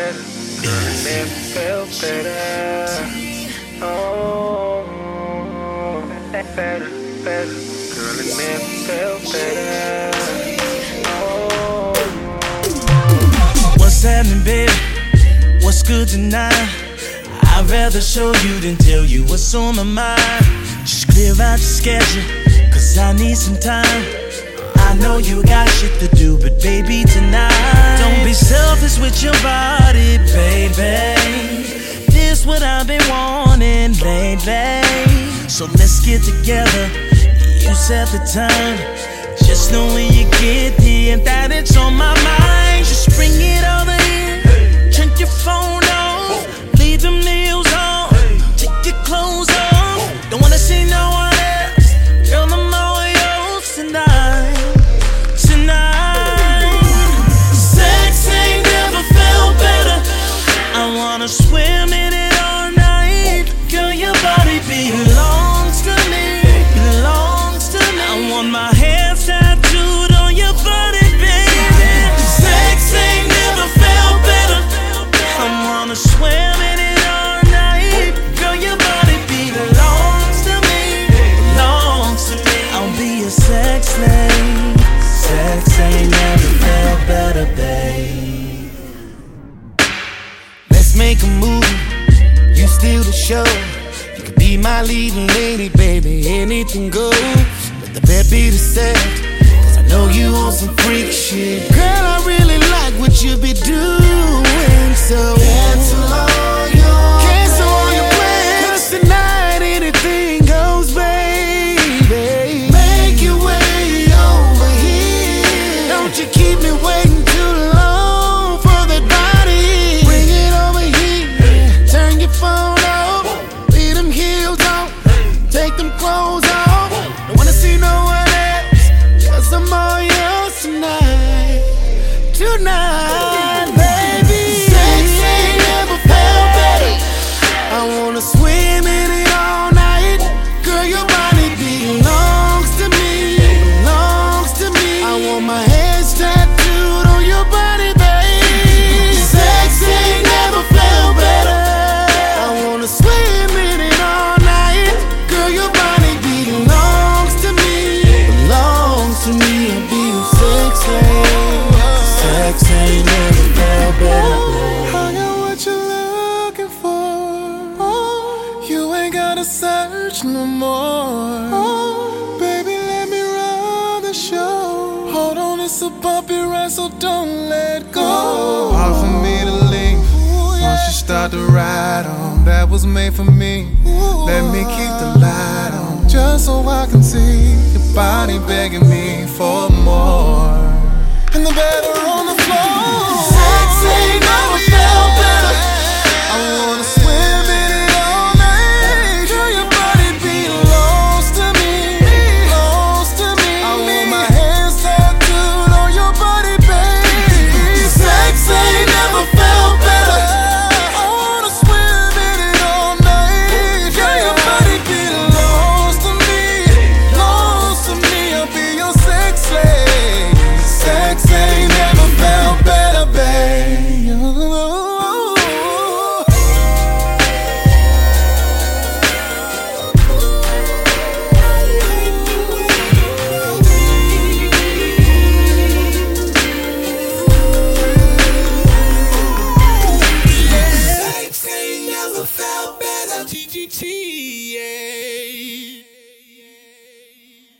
better. Better. Oh, better, better. Girl, it better. What's happening, baby? What's good tonight? I'd rather show you than tell you what's on my mind. Just clear out your schedule, cause I need some time. I know you got shit to do, but baby, tonight. Don't be selfish get together. You set the time. Just know when you get here that it's on my mind. Just bring it over here. Turn your phone off. Leave the meals on. Take your clothes off. Don't wanna see no one else. I'm yours tonight. Tonight. Sex ain't never felt better. I wanna swim sex slave. Sex ain't never felt better, babe. Let's make a movie. You steal the show. You could be my leading lady, baby. Anything goes. Let the bed be the set. Cause I know you on some freak shit. Girl, I really like what you be doing. So Tonight, search no more. Oh, baby, let me run the show. Hold on, it's a bumpy ride, so don't let go. Oh, hard for me to leave. Once you start to ride on, that was made for me. Let me keep the light on, just so I can see your body begging me for more. And the bed